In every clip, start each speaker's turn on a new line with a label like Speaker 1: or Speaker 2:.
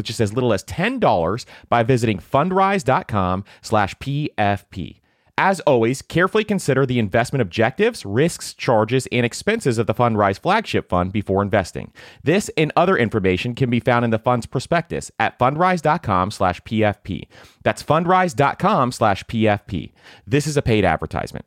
Speaker 1: with just as little as $10 by visiting fundrise.com slash PFP. As always, carefully consider the investment objectives, risks, charges, and expenses of the Fundrise flagship fund before investing. This and other information can be found in the fund's prospectus at fundrise.com slash PFP. That's fundrise.com slash PFP. This is a paid advertisement.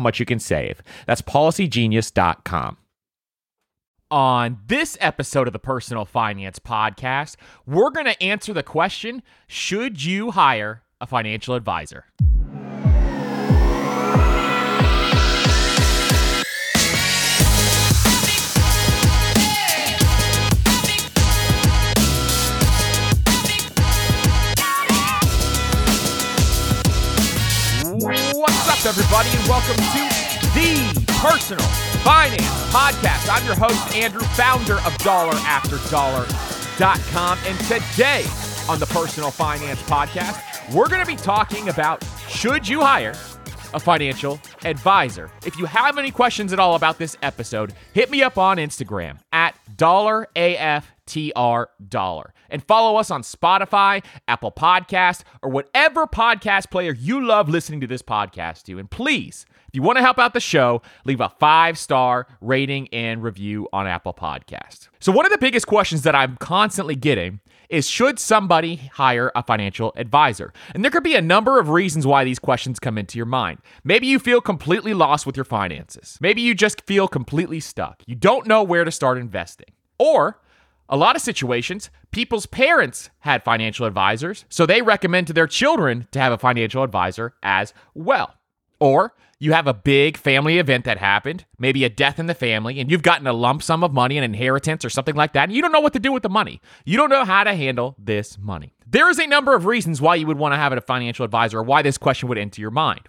Speaker 1: much you can save. That's policygenius.com. On this episode of the Personal Finance Podcast, we're going to answer the question Should you hire a financial advisor? Everybody, and welcome to the Personal Finance Podcast. I'm your host, Andrew, founder of DollarAfterDollar.com. And today on the Personal Finance Podcast, we're going to be talking about should you hire a financial advisor? If you have any questions at all about this episode, hit me up on Instagram at DollarAFTR Dollar and follow us on Spotify, Apple Podcast, or whatever podcast player you love listening to this podcast to. And please, if you want to help out the show, leave a five star rating and review on Apple Podcast. So, one of the biggest questions that I'm constantly getting is should somebody hire a financial advisor? And there could be a number of reasons why these questions come into your mind. Maybe you feel completely lost with your finances. Maybe you just feel completely stuck. You don't know where to start investing. Or a lot of situations, people's parents had financial advisors, so they recommend to their children to have a financial advisor as well. Or you have a big family event that happened, maybe a death in the family, and you've gotten a lump sum of money, an inheritance, or something like that, and you don't know what to do with the money. You don't know how to handle this money. There is a number of reasons why you would want to have a financial advisor or why this question would enter your mind.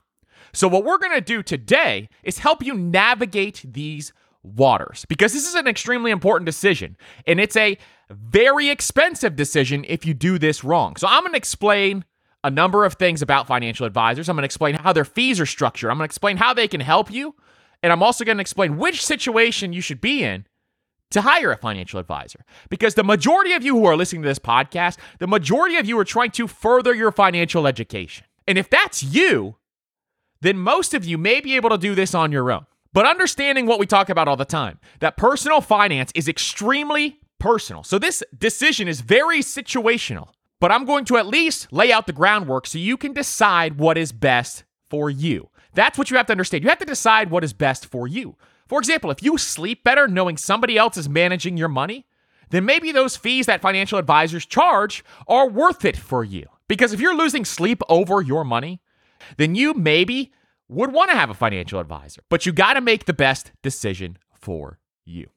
Speaker 1: So, what we're going to do today is help you navigate these waters because this is an extremely important decision and it's a very expensive decision if you do this wrong. So, I'm going to explain a number of things about financial advisors. I'm going to explain how their fees are structured. I'm going to explain how they can help you. And I'm also going to explain which situation you should be in to hire a financial advisor. Because the majority of you who are listening to this podcast, the majority of you are trying to further your financial education. And if that's you, then most of you may be able to do this on your own. But understanding what we talk about all the time, that personal finance is extremely personal. So this decision is very situational but I'm going to at least lay out the groundwork so you can decide what is best for you. That's what you have to understand. You have to decide what is best for you. For example, if you sleep better knowing somebody else is managing your money, then maybe those fees that financial advisors charge are worth it for you. Because if you're losing sleep over your money, then you maybe would want to have a financial advisor. But you got to make the best decision for you.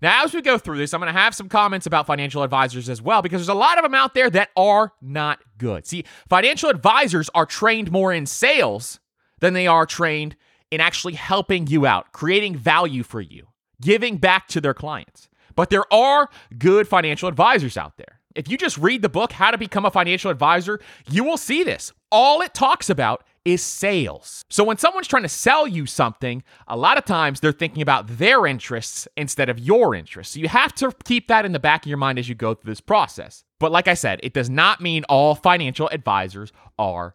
Speaker 1: Now, as we go through this, I'm going to have some comments about financial advisors as well, because there's a lot of them out there that are not good. See, financial advisors are trained more in sales than they are trained in actually helping you out, creating value for you, giving back to their clients. But there are good financial advisors out there. If you just read the book, How to Become a Financial Advisor, you will see this. All it talks about is sales. So when someone's trying to sell you something, a lot of times they're thinking about their interests instead of your interests. So you have to keep that in the back of your mind as you go through this process. But like I said, it does not mean all financial advisors are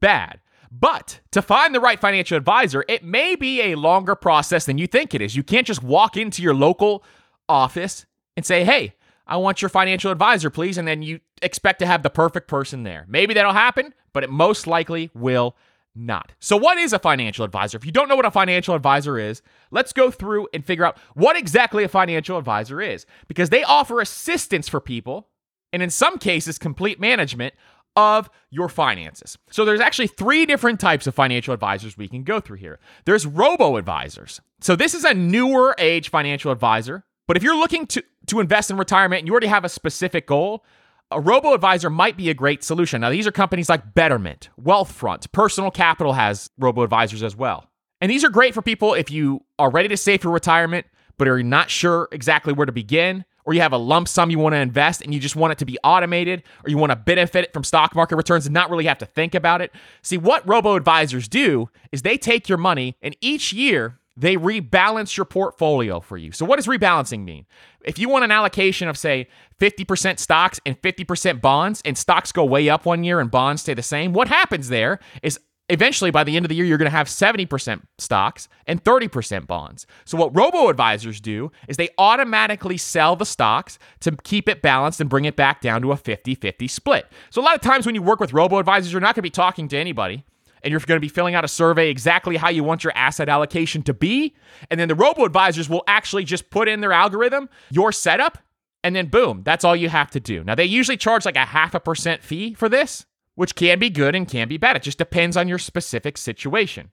Speaker 1: bad. But to find the right financial advisor, it may be a longer process than you think it is. You can't just walk into your local office and say, hey, I want your financial advisor, please. And then you expect to have the perfect person there. Maybe that'll happen, but it most likely will not. So, what is a financial advisor? If you don't know what a financial advisor is, let's go through and figure out what exactly a financial advisor is because they offer assistance for people and, in some cases, complete management of your finances. So, there's actually three different types of financial advisors we can go through here. There's robo advisors. So, this is a newer age financial advisor, but if you're looking to, to invest in retirement and you already have a specific goal, a robo advisor might be a great solution. Now, these are companies like Betterment, Wealthfront, Personal Capital has robo advisors as well. And these are great for people if you are ready to save for retirement, but are not sure exactly where to begin, or you have a lump sum you want to invest and you just want it to be automated, or you want to benefit from stock market returns and not really have to think about it. See, what robo advisors do is they take your money and each year they rebalance your portfolio for you. So, what does rebalancing mean? If you want an allocation of, say, 50% stocks and 50% bonds, and stocks go way up one year and bonds stay the same, what happens there is eventually by the end of the year, you're going to have 70% stocks and 30% bonds. So, what robo advisors do is they automatically sell the stocks to keep it balanced and bring it back down to a 50 50 split. So, a lot of times when you work with robo advisors, you're not going to be talking to anybody and you're going to be filling out a survey exactly how you want your asset allocation to be. And then the robo advisors will actually just put in their algorithm, your setup, and then boom, that's all you have to do. Now, they usually charge like a half a percent fee for this, which can be good and can be bad. It just depends on your specific situation.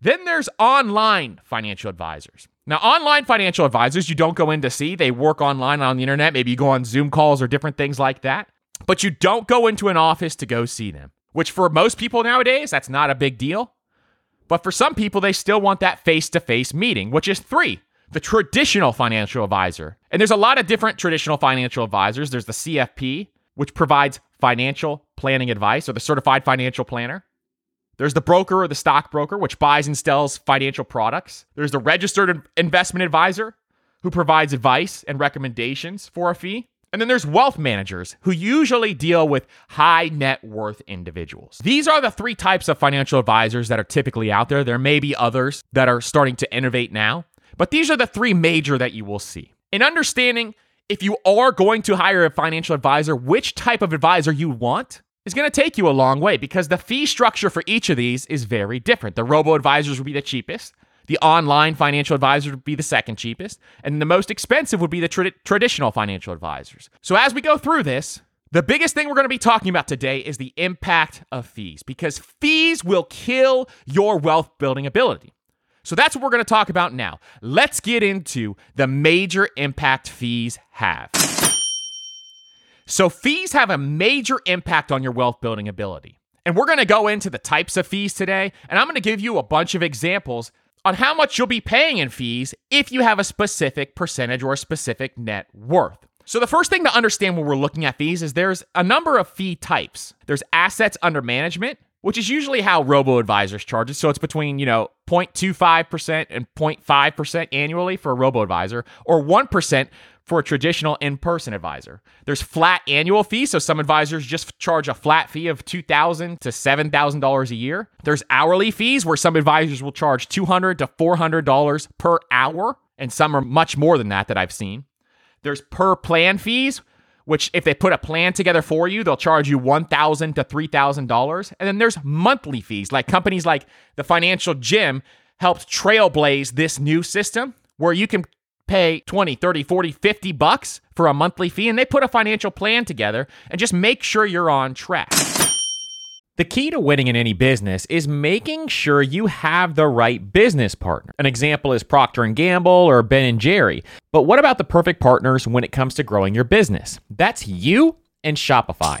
Speaker 1: Then there's online financial advisors. Now, online financial advisors, you don't go in to see. They work online on the internet. Maybe you go on Zoom calls or different things like that. But you don't go into an office to go see them which for most people nowadays, that's not a big deal. But for some people, they still want that face to face meeting, which is three the traditional financial advisor. And there's a lot of different traditional financial advisors. There's the CFP, which provides financial planning advice, or the certified financial planner. There's the broker or the stockbroker, which buys and sells financial products. There's the registered investment advisor, who provides advice and recommendations for a fee. And then there's wealth managers who usually deal with high net worth individuals. These are the three types of financial advisors that are typically out there. There may be others that are starting to innovate now, but these are the three major that you will see. In understanding if you are going to hire a financial advisor, which type of advisor you want is going to take you a long way because the fee structure for each of these is very different. The robo advisors will be the cheapest. The online financial advisor would be the second cheapest, and the most expensive would be the tra- traditional financial advisors. So, as we go through this, the biggest thing we're going to be talking about today is the impact of fees because fees will kill your wealth building ability. So, that's what we're going to talk about now. Let's get into the major impact fees have. So, fees have a major impact on your wealth building ability. And we're going to go into the types of fees today, and I'm going to give you a bunch of examples on how much you'll be paying in fees if you have a specific percentage or a specific net worth. So, the first thing to understand when we're looking at fees is there's a number of fee types. There's assets under management, which is usually how robo advisors charge it. So, it's between, you know, 0.25% and 0.5% annually for a robo advisor, or 1% for a traditional in-person advisor. There's flat annual fees, so some advisors just charge a flat fee of $2,000 to $7,000 a year. There's hourly fees where some advisors will charge $200 to $400 per hour, and some are much more than that that I've seen. There's per plan fees, which if they put a plan together for you, they'll charge you $1,000 to $3,000. And then there's monthly fees, like companies like the Financial Gym helped trailblaze this new system where you can pay 20, 30, 40, 50 bucks for a monthly fee and they put a financial plan together and just make sure you're on track. The key to winning in any business is making sure you have the right business partner. An example is Procter and Gamble or Ben and Jerry. But what about the perfect partners when it comes to growing your business? That's you and Shopify.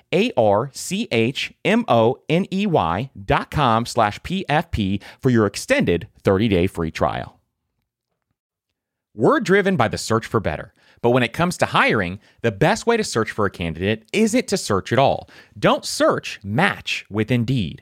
Speaker 1: A R C H M O N E Y dot com slash PFP for your extended 30 day free trial. We're driven by the search for better. But when it comes to hiring, the best way to search for a candidate isn't to search at all. Don't search, match with Indeed.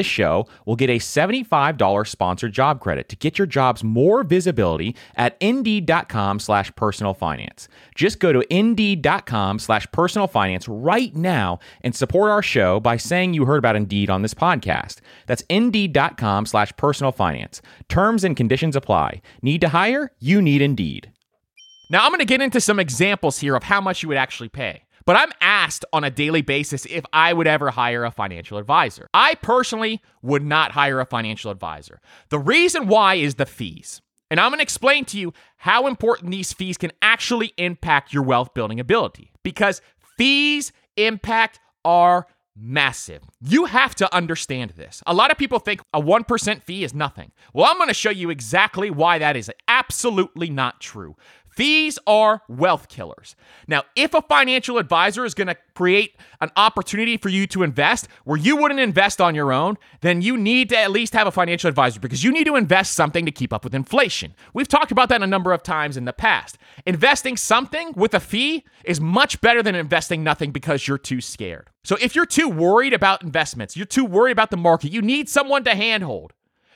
Speaker 1: this show will get a $75 sponsored job credit to get your jobs more visibility at indeed.com slash personal finance. Just go to indeed.com slash personal finance right now and support our show by saying you heard about Indeed on this podcast. That's indeed.com slash personal finance. Terms and conditions apply. Need to hire? You need Indeed. Now, I'm going to get into some examples here of how much you would actually pay. But I'm asked on a daily basis if I would ever hire a financial advisor. I personally would not hire a financial advisor. The reason why is the fees. And I'm going to explain to you how important these fees can actually impact your wealth building ability because fees impact our massive. You have to understand this. A lot of people think a 1% fee is nothing. Well, I'm going to show you exactly why that is absolutely not true. Fees are wealth killers. Now, if a financial advisor is going to create an opportunity for you to invest where you wouldn't invest on your own, then you need to at least have a financial advisor because you need to invest something to keep up with inflation. We've talked about that a number of times in the past. Investing something with a fee is much better than investing nothing because you're too scared. So if you're too worried about investments, you're too worried about the market, you need someone to handhold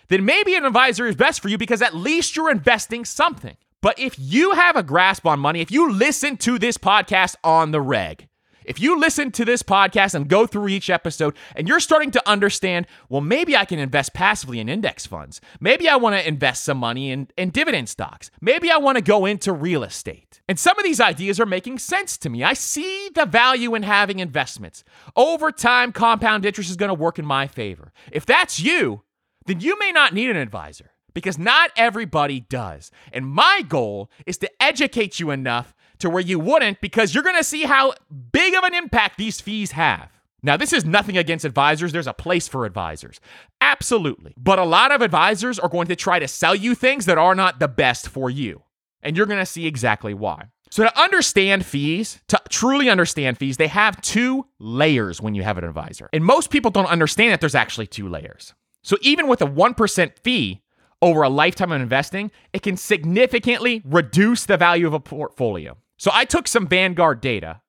Speaker 1: then maybe an advisor is best for you because at least you're investing something. But if you have a grasp on money, if you listen to this podcast on the reg, If you listen to this podcast and go through each episode and you're starting to understand, well, maybe I can invest passively in index funds. Maybe I want to invest some money in, in dividend stocks. Maybe I want to go into real estate. And some of these ideas are making sense to me. I see the value in having investments. Over time, compound interest is going to work in my favor. If that's you, then you may not need an advisor because not everybody does. And my goal is to educate you enough to where you wouldn't because you're going to see how big of an impact these fees have. Now, this is nothing against advisors. There's a place for advisors. Absolutely. But a lot of advisors are going to try to sell you things that are not the best for you. And you're going to see exactly why. So, to understand fees, to truly understand fees, they have two layers when you have an advisor. And most people don't understand that there's actually two layers. So, even with a 1% fee, over a lifetime of investing, it can significantly reduce the value of a portfolio. So I took some Vanguard data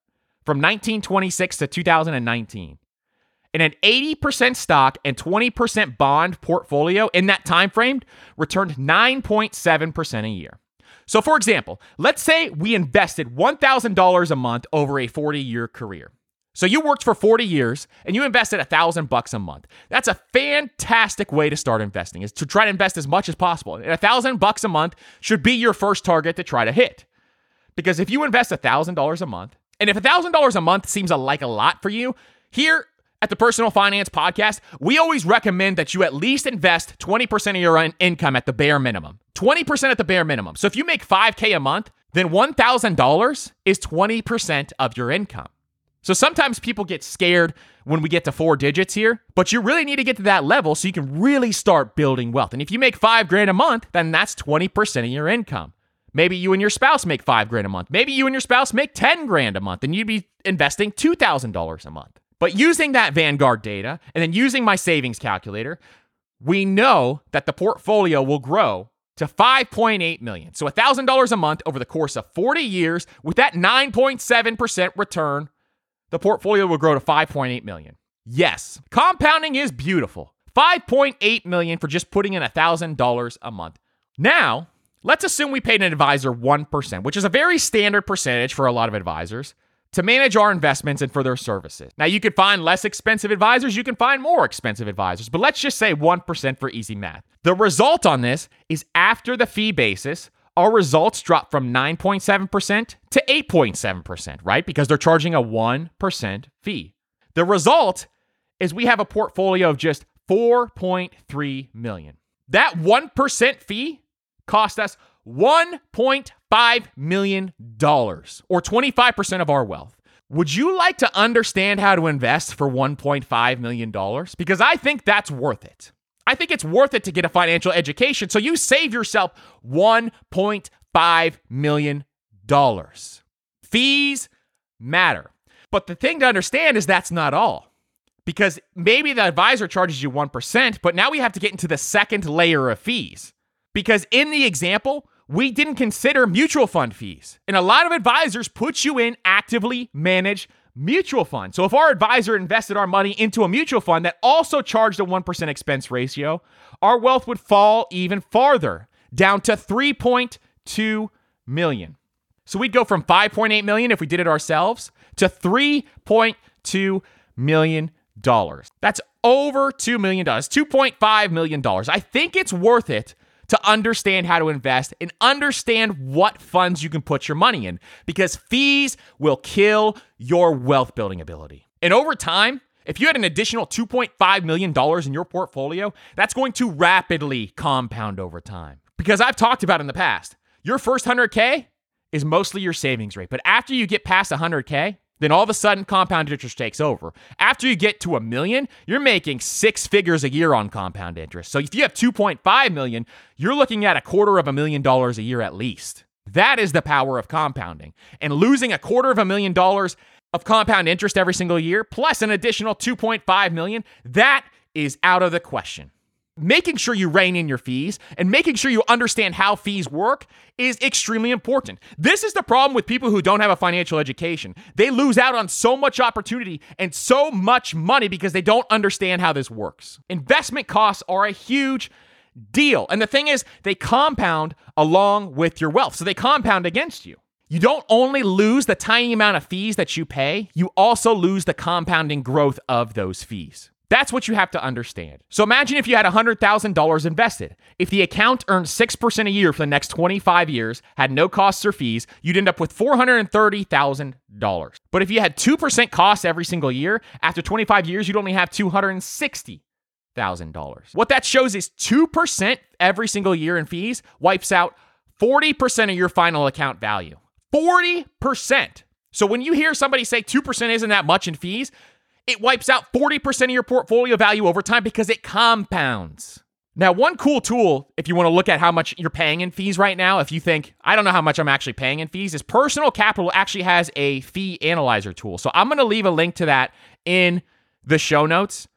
Speaker 1: from 1926 to 2019. And an 80% stock and 20% bond portfolio in that time frame returned 9.7% a year. So for example, let's say we invested $1,000 a month over a 40-year career. So you worked for 40 years and you invested a thousand bucks a month. That's a fantastic way to start investing is to try to invest as much as possible. And a thousand bucks a month should be your first target to try to hit. Because if you invest a thousand dollars a month, and if a thousand dollars a month seems like a lot for you, here at the Personal Finance Podcast, we always recommend that you at least invest 20% of your income at the bare minimum. 20% at the bare minimum. So if you make 5K a month, then $1,000 is 20% of your income. So sometimes people get scared when we get to four digits here, but you really need to get to that level so you can really start building wealth. And if you make five grand a month, then that's 20% of your income. Maybe you and your spouse make five grand a month. Maybe you and your spouse make 10 grand a month, and you'd be investing $2,000 a month. But using that Vanguard data and then using my savings calculator, we know that the portfolio will grow to 5.8 million. So $1,000 a month over the course of 40 years with that 9.7% return the portfolio will grow to 5.8 million. Yes, compounding is beautiful. 5.8 million for just putting in $1,000 a month. Now, let's assume we paid an advisor 1%, which is a very standard percentage for a lot of advisors to manage our investments and for their services. Now, you could find less expensive advisors, you can find more expensive advisors, but let's just say 1% for easy math. The result on this is after the fee basis, our results drop from 9.7% to 8.7%, right? Because they're charging a 1% fee. The result is we have a portfolio of just 4.3 million. That 1% fee cost us 1.5 million dollars or 25% of our wealth. Would you like to understand how to invest for 1.5 million dollars? Because I think that's worth it. I think it's worth it to get a financial education. So you save yourself $1.5 million. Fees matter. But the thing to understand is that's not all. Because maybe the advisor charges you 1%, but now we have to get into the second layer of fees. Because in the example, we didn't consider mutual fund fees. And a lot of advisors put you in actively managed mutual fund. So if our advisor invested our money into a mutual fund that also charged a 1% expense ratio, our wealth would fall even farther, down to 3.2 million. So we'd go from 5.8 million if we did it ourselves to 3.2 million dollars. That's over 2 million dollars, 2.5 million dollars. I think it's worth it to understand how to invest and understand what funds you can put your money in because fees will kill your wealth building ability. And over time, if you had an additional $2.5 million in your portfolio, that's going to rapidly compound over time. Because I've talked about in the past, your first 100K is mostly your savings rate. But after you get past 100K, then all of a sudden compound interest takes over. After you get to a million, you're making six figures a year on compound interest. So if you have 2.5 million, you're looking at a quarter of a million dollars a year at least. That is the power of compounding. And losing a quarter of a million dollars of compound interest every single year plus an additional 2.5 million, that is out of the question making sure you rein in your fees and making sure you understand how fees work is extremely important. This is the problem with people who don't have a financial education. They lose out on so much opportunity and so much money because they don't understand how this works. Investment costs are a huge deal. And the thing is, they compound along with your wealth. So they compound against you. you don't only lose the tiny amount of fees that you pay, you also lose the compounding growth of those fees. That's what you have to understand. So imagine if you had $100,000 invested. If the account earned 6% a year for the next 25 years, had no costs or fees, you'd end up with $430,000. But if you had 2% costs every single year, after 25 years, you'd only have $260,000. What that shows is 2% every single year in fees wipes out 40% of your final account value. 40%. So when you hear somebody say 2% isn't that much in fees, it wipes out 40% of your portfolio value over time because it compounds. Now, one cool tool, if you want to look at how much you're paying in fees right now, if you think, I don't know how much I'm actually paying in fees, is Personal Capital actually has a fee analyzer tool. So I'm going to leave a link to that in the show notes.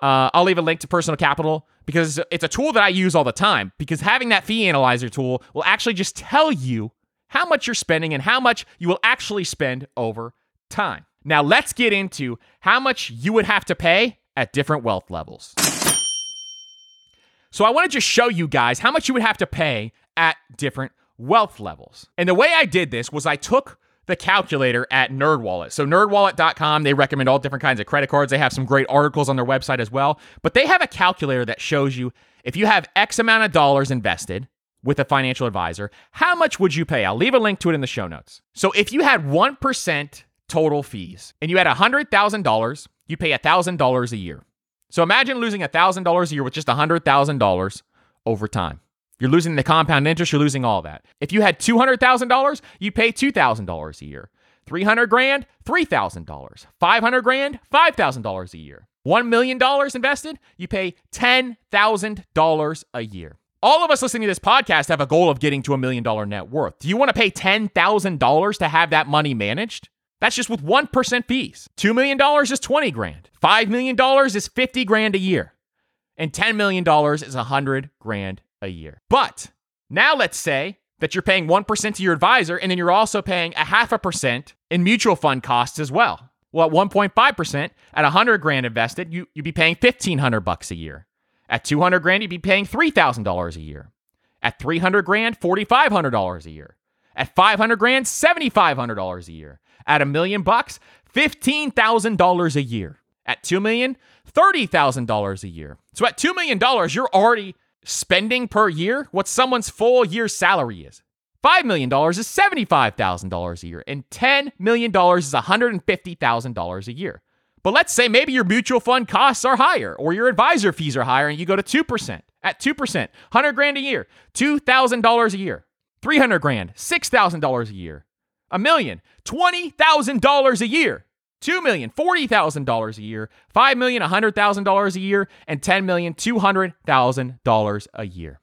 Speaker 1: Uh, I'll leave a link to Personal Capital because it's a tool that I use all the time. Because having that fee analyzer tool will actually just tell you how much you're spending and how much you will actually spend over time. Now, let's get into how much you would have to pay at different wealth levels. So, I want to just show you guys how much you would have to pay at different wealth levels. And the way I did this was I took the calculator at NerdWallet. So nerdwallet.com, they recommend all different kinds of credit cards. They have some great articles on their website as well, but they have a calculator that shows you if you have X amount of dollars invested with a financial advisor, how much would you pay? I'll leave a link to it in the show notes. So if you had 1% total fees and you had $100,000, you pay $1,000 a year. So imagine losing $1,000 a year with just $100,000 over time. You're losing the compound interest, you're losing all that. If you had $200,000, you pay $2,000 a year. 300 grand, $3,000. 500 grand, $5,000 a year. $1 million invested, you pay $10,000 a year. All of us listening to this podcast have a goal of getting to a million dollar net worth. Do you want to pay $10,000 to have that money managed? That's just with 1% fees. $2 million is 20 grand. $5 million is 50 grand a year. And $10 million is 100 grand a year. But now let's say that you're paying 1% to your advisor and then you're also paying a half a percent in mutual fund costs as well. Well, at 1.5%, at 100 grand invested, you, you'd be paying 1500 bucks a year. At 200 grand, you'd be paying $3,000 a year. At 300 grand, $4,500 a year. At 500 grand, $7,500 a year. At a million bucks, $15,000 a year. At 2 million, $30,000 a year. So at $2 million, you're already spending per year what someone's full year salary is. $5 million is $75,000 a year, and $10 million is $150,000 a year. But let's say maybe your mutual fund costs are higher or your advisor fees are higher and you go to 2%. At 2%, 100 grand a year, $2,000 a year. 300 grand, $6,000 a year. A million, $20,000 a year. 2 million, $40,000 a year, $5 million, $100,000 a year, and 10 million, $200,000 a year.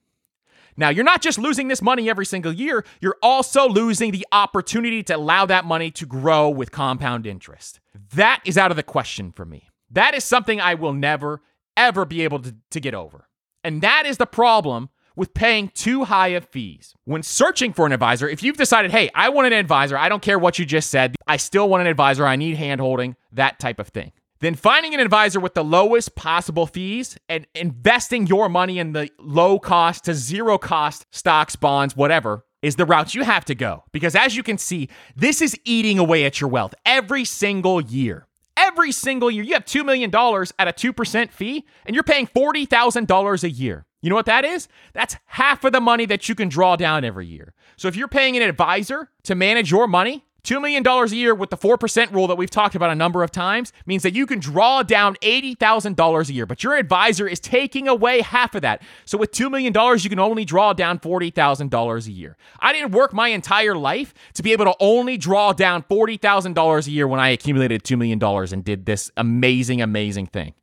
Speaker 1: Now, you're not just losing this money every single year, you're also losing the opportunity to allow that money to grow with compound interest. That is out of the question for me. That is something I will never, ever be able to, to get over. And that is the problem with paying too high of fees. When searching for an advisor, if you've decided, hey, I want an advisor, I don't care what you just said, I still want an advisor, I need handholding, that type of thing. Then finding an advisor with the lowest possible fees and investing your money in the low cost to zero cost stocks, bonds, whatever is the route you have to go. Because as you can see, this is eating away at your wealth every single year. Every single year. You have $2 million at a 2% fee, and you're paying $40,000 a year. You know what that is? That's half of the money that you can draw down every year. So if you're paying an advisor to manage your money, $2 million a year with the 4% rule that we've talked about a number of times means that you can draw down $80,000 a year, but your advisor is taking away half of that. So with $2 million, you can only draw down $40,000 a year. I didn't work my entire life to be able to only draw down $40,000 a year when I accumulated $2 million and did this amazing, amazing thing.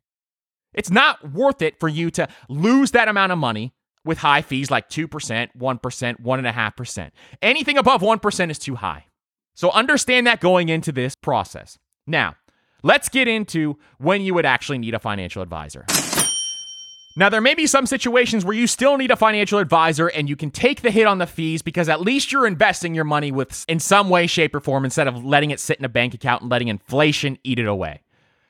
Speaker 1: It's not worth it for you to lose that amount of money with high fees like 2%, 1%, 1.5%. Anything above 1% is too high. So understand that going into this process. Now, let's get into when you would actually need a financial advisor. Now, there may be some situations where you still need a financial advisor and you can take the hit on the fees because at least you're investing your money with in some way, shape, or form instead of letting it sit in a bank account and letting inflation eat it away.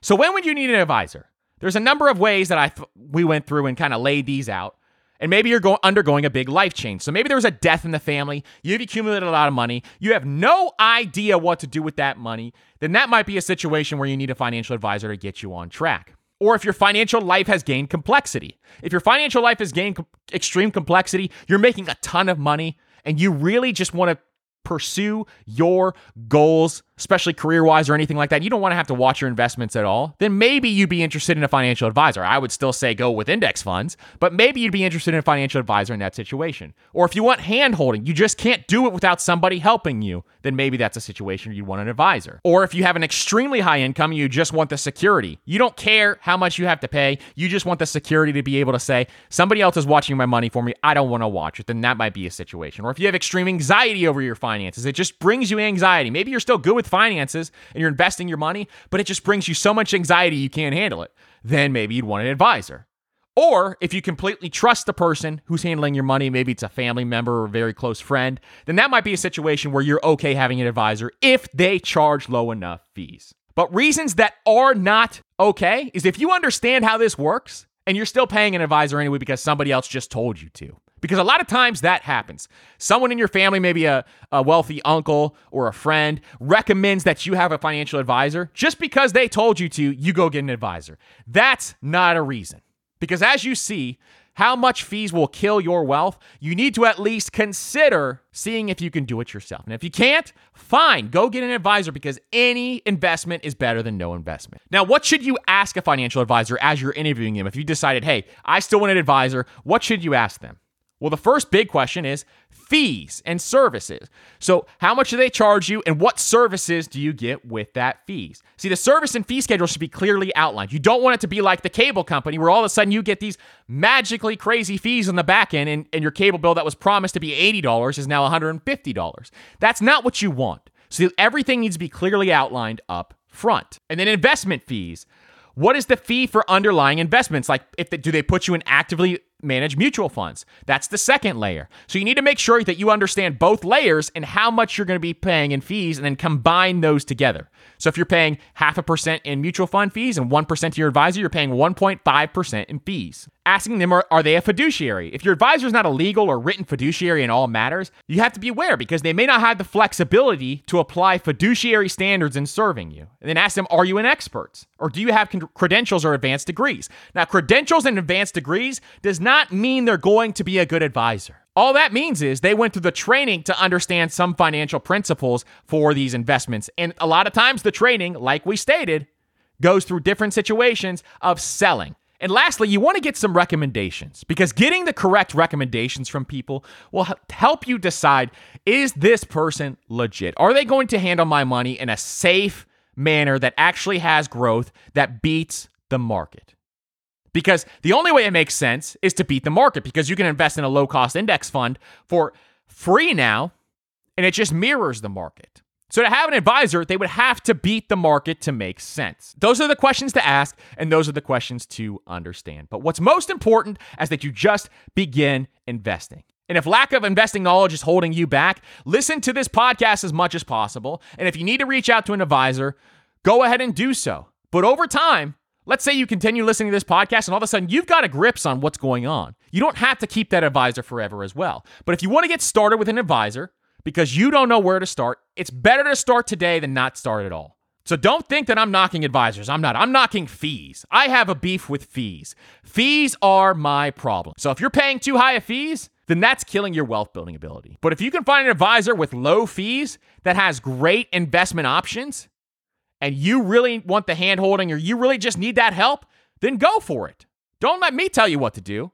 Speaker 1: So, when would you need an advisor? There's a number of ways that I th- we went through and kind of laid these out. And maybe you're going undergoing a big life change. So maybe there was a death in the family. You've accumulated a lot of money. You have no idea what to do with that money. Then that might be a situation where you need a financial advisor to get you on track. Or if your financial life has gained complexity. If your financial life has gained extreme complexity, you're making a ton of money and you really just want to pursue your goals especially career wise or anything like that, you don't want to have to watch your investments at all, then maybe you'd be interested in a financial advisor. I would still say go with index funds, but maybe you'd be interested in a financial advisor in that situation. Or if you want hand holding, you just can't do it without somebody helping you, then maybe that's a situation you want an advisor. Or if you have an extremely high income, you just want the security. You don't care how much you have to pay, you just want the security to be able to say, somebody else is watching my money for me, I don't want to watch it, then that might be a situation. Or if you have extreme anxiety over your finances, it just brings you anxiety. Maybe you're still good with finances and you're investing your money, but it just brings you so much anxiety you can't handle it, then maybe you'd want an advisor. Or if you completely trust the person who's handling your money, maybe it's a family member or a very close friend, then that might be a situation where you're okay having an advisor if they charge low enough fees. But reasons that are not okay is if you understand how this works and you're still paying an advisor anyway because somebody else just told you to. Because a lot of times that happens. Someone in your family, maybe a, a wealthy uncle or a friend, recommends that you have a financial advisor. Just because they told you to, you go get an advisor. That's not a reason. Because as you see, how much fees will kill your wealth, you need to at least consider seeing if you can do it yourself. And if you can't, fine, go get an advisor because any investment is better than no investment. Now, what should you ask a financial advisor as you're interviewing them? If you decided, hey, I still want an advisor, what should you ask them? Well, the first big question is fees and services. So, how much do they charge you and what services do you get with that fees? See, the service and fee schedule should be clearly outlined. You don't want it to be like the cable company where all of a sudden you get these magically crazy fees on the back end and, and your cable bill that was promised to be $80 is now $150. That's not what you want. So, everything needs to be clearly outlined up front. And then investment fees. What is the fee for underlying investments? Like, if they, do they put you in actively manage mutual funds. That's the second layer. So you need to make sure that you understand both layers and how much you're going to be paying in fees and then combine those together. So if you're paying half a percent in mutual fund fees and 1% to your advisor, you're paying 1.5% in fees. Asking them, are, are they a fiduciary? If your advisor is not a legal or written fiduciary in all matters, you have to be aware because they may not have the flexibility to apply fiduciary standards in serving you. And then ask them, are you an expert? Or do you have con- credentials or advanced degrees? Now, credentials and advanced degrees does not mean they're going to be a good advisor. All that means is they went through the training to understand some financial principles for these investments. And a lot of times the training, like we stated, goes through different situations of selling. And lastly, you want to get some recommendations because getting the correct recommendations from people will help you decide is this person legit? Are they going to handle my money in a safe manner that actually has growth that beats the market? Because the only way it makes sense is to beat the market because you can invest in a low cost index fund for free now and it just mirrors the market. So to have an advisor, they would have to beat the market to make sense. Those are the questions to ask and those are the questions to understand. But what's most important is that you just begin investing. And if lack of investing knowledge is holding you back, listen to this podcast as much as possible. And if you need to reach out to an advisor, go ahead and do so. But over time, Let's say you continue listening to this podcast and all of a sudden you've got a grips on what's going on. You don't have to keep that advisor forever as well. But if you want to get started with an advisor because you don't know where to start, it's better to start today than not start at all. So don't think that I'm knocking advisors. I'm not. I'm knocking fees. I have a beef with fees. Fees are my problem. So if you're paying too high of fees, then that's killing your wealth building ability. But if you can find an advisor with low fees that has great investment options, and you really want the hand holding or you really just need that help, then go for it. Don't let me tell you what to do.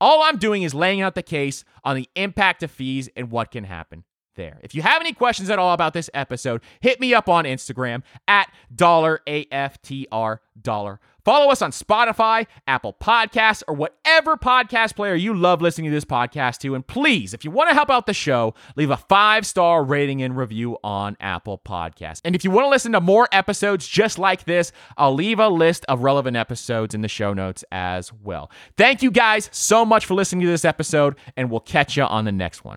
Speaker 1: All I'm doing is laying out the case on the impact of fees and what can happen there. If you have any questions at all about this episode, hit me up on Instagram at dollar AFTR dollar. Follow us on Spotify, Apple Podcasts, or whatever podcast player you love listening to this podcast to. And please, if you want to help out the show, leave a five star rating and review on Apple Podcasts. And if you want to listen to more episodes just like this, I'll leave a list of relevant episodes in the show notes as well. Thank you guys so much for listening to this episode, and we'll catch you on the next one.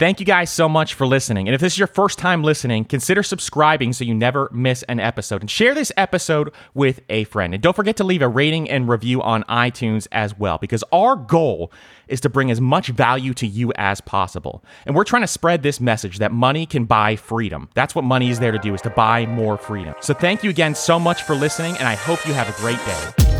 Speaker 1: Thank you guys so much for listening. And if this is your first time listening, consider subscribing so you never miss an episode. And share this episode with a friend. And don't forget to leave a rating and review on iTunes as well, because our goal is to bring as much value to you as possible. And we're trying to spread this message that money can buy freedom. That's what money is there to do, is to buy more freedom. So thank you again so much for listening, and I hope you have a great day.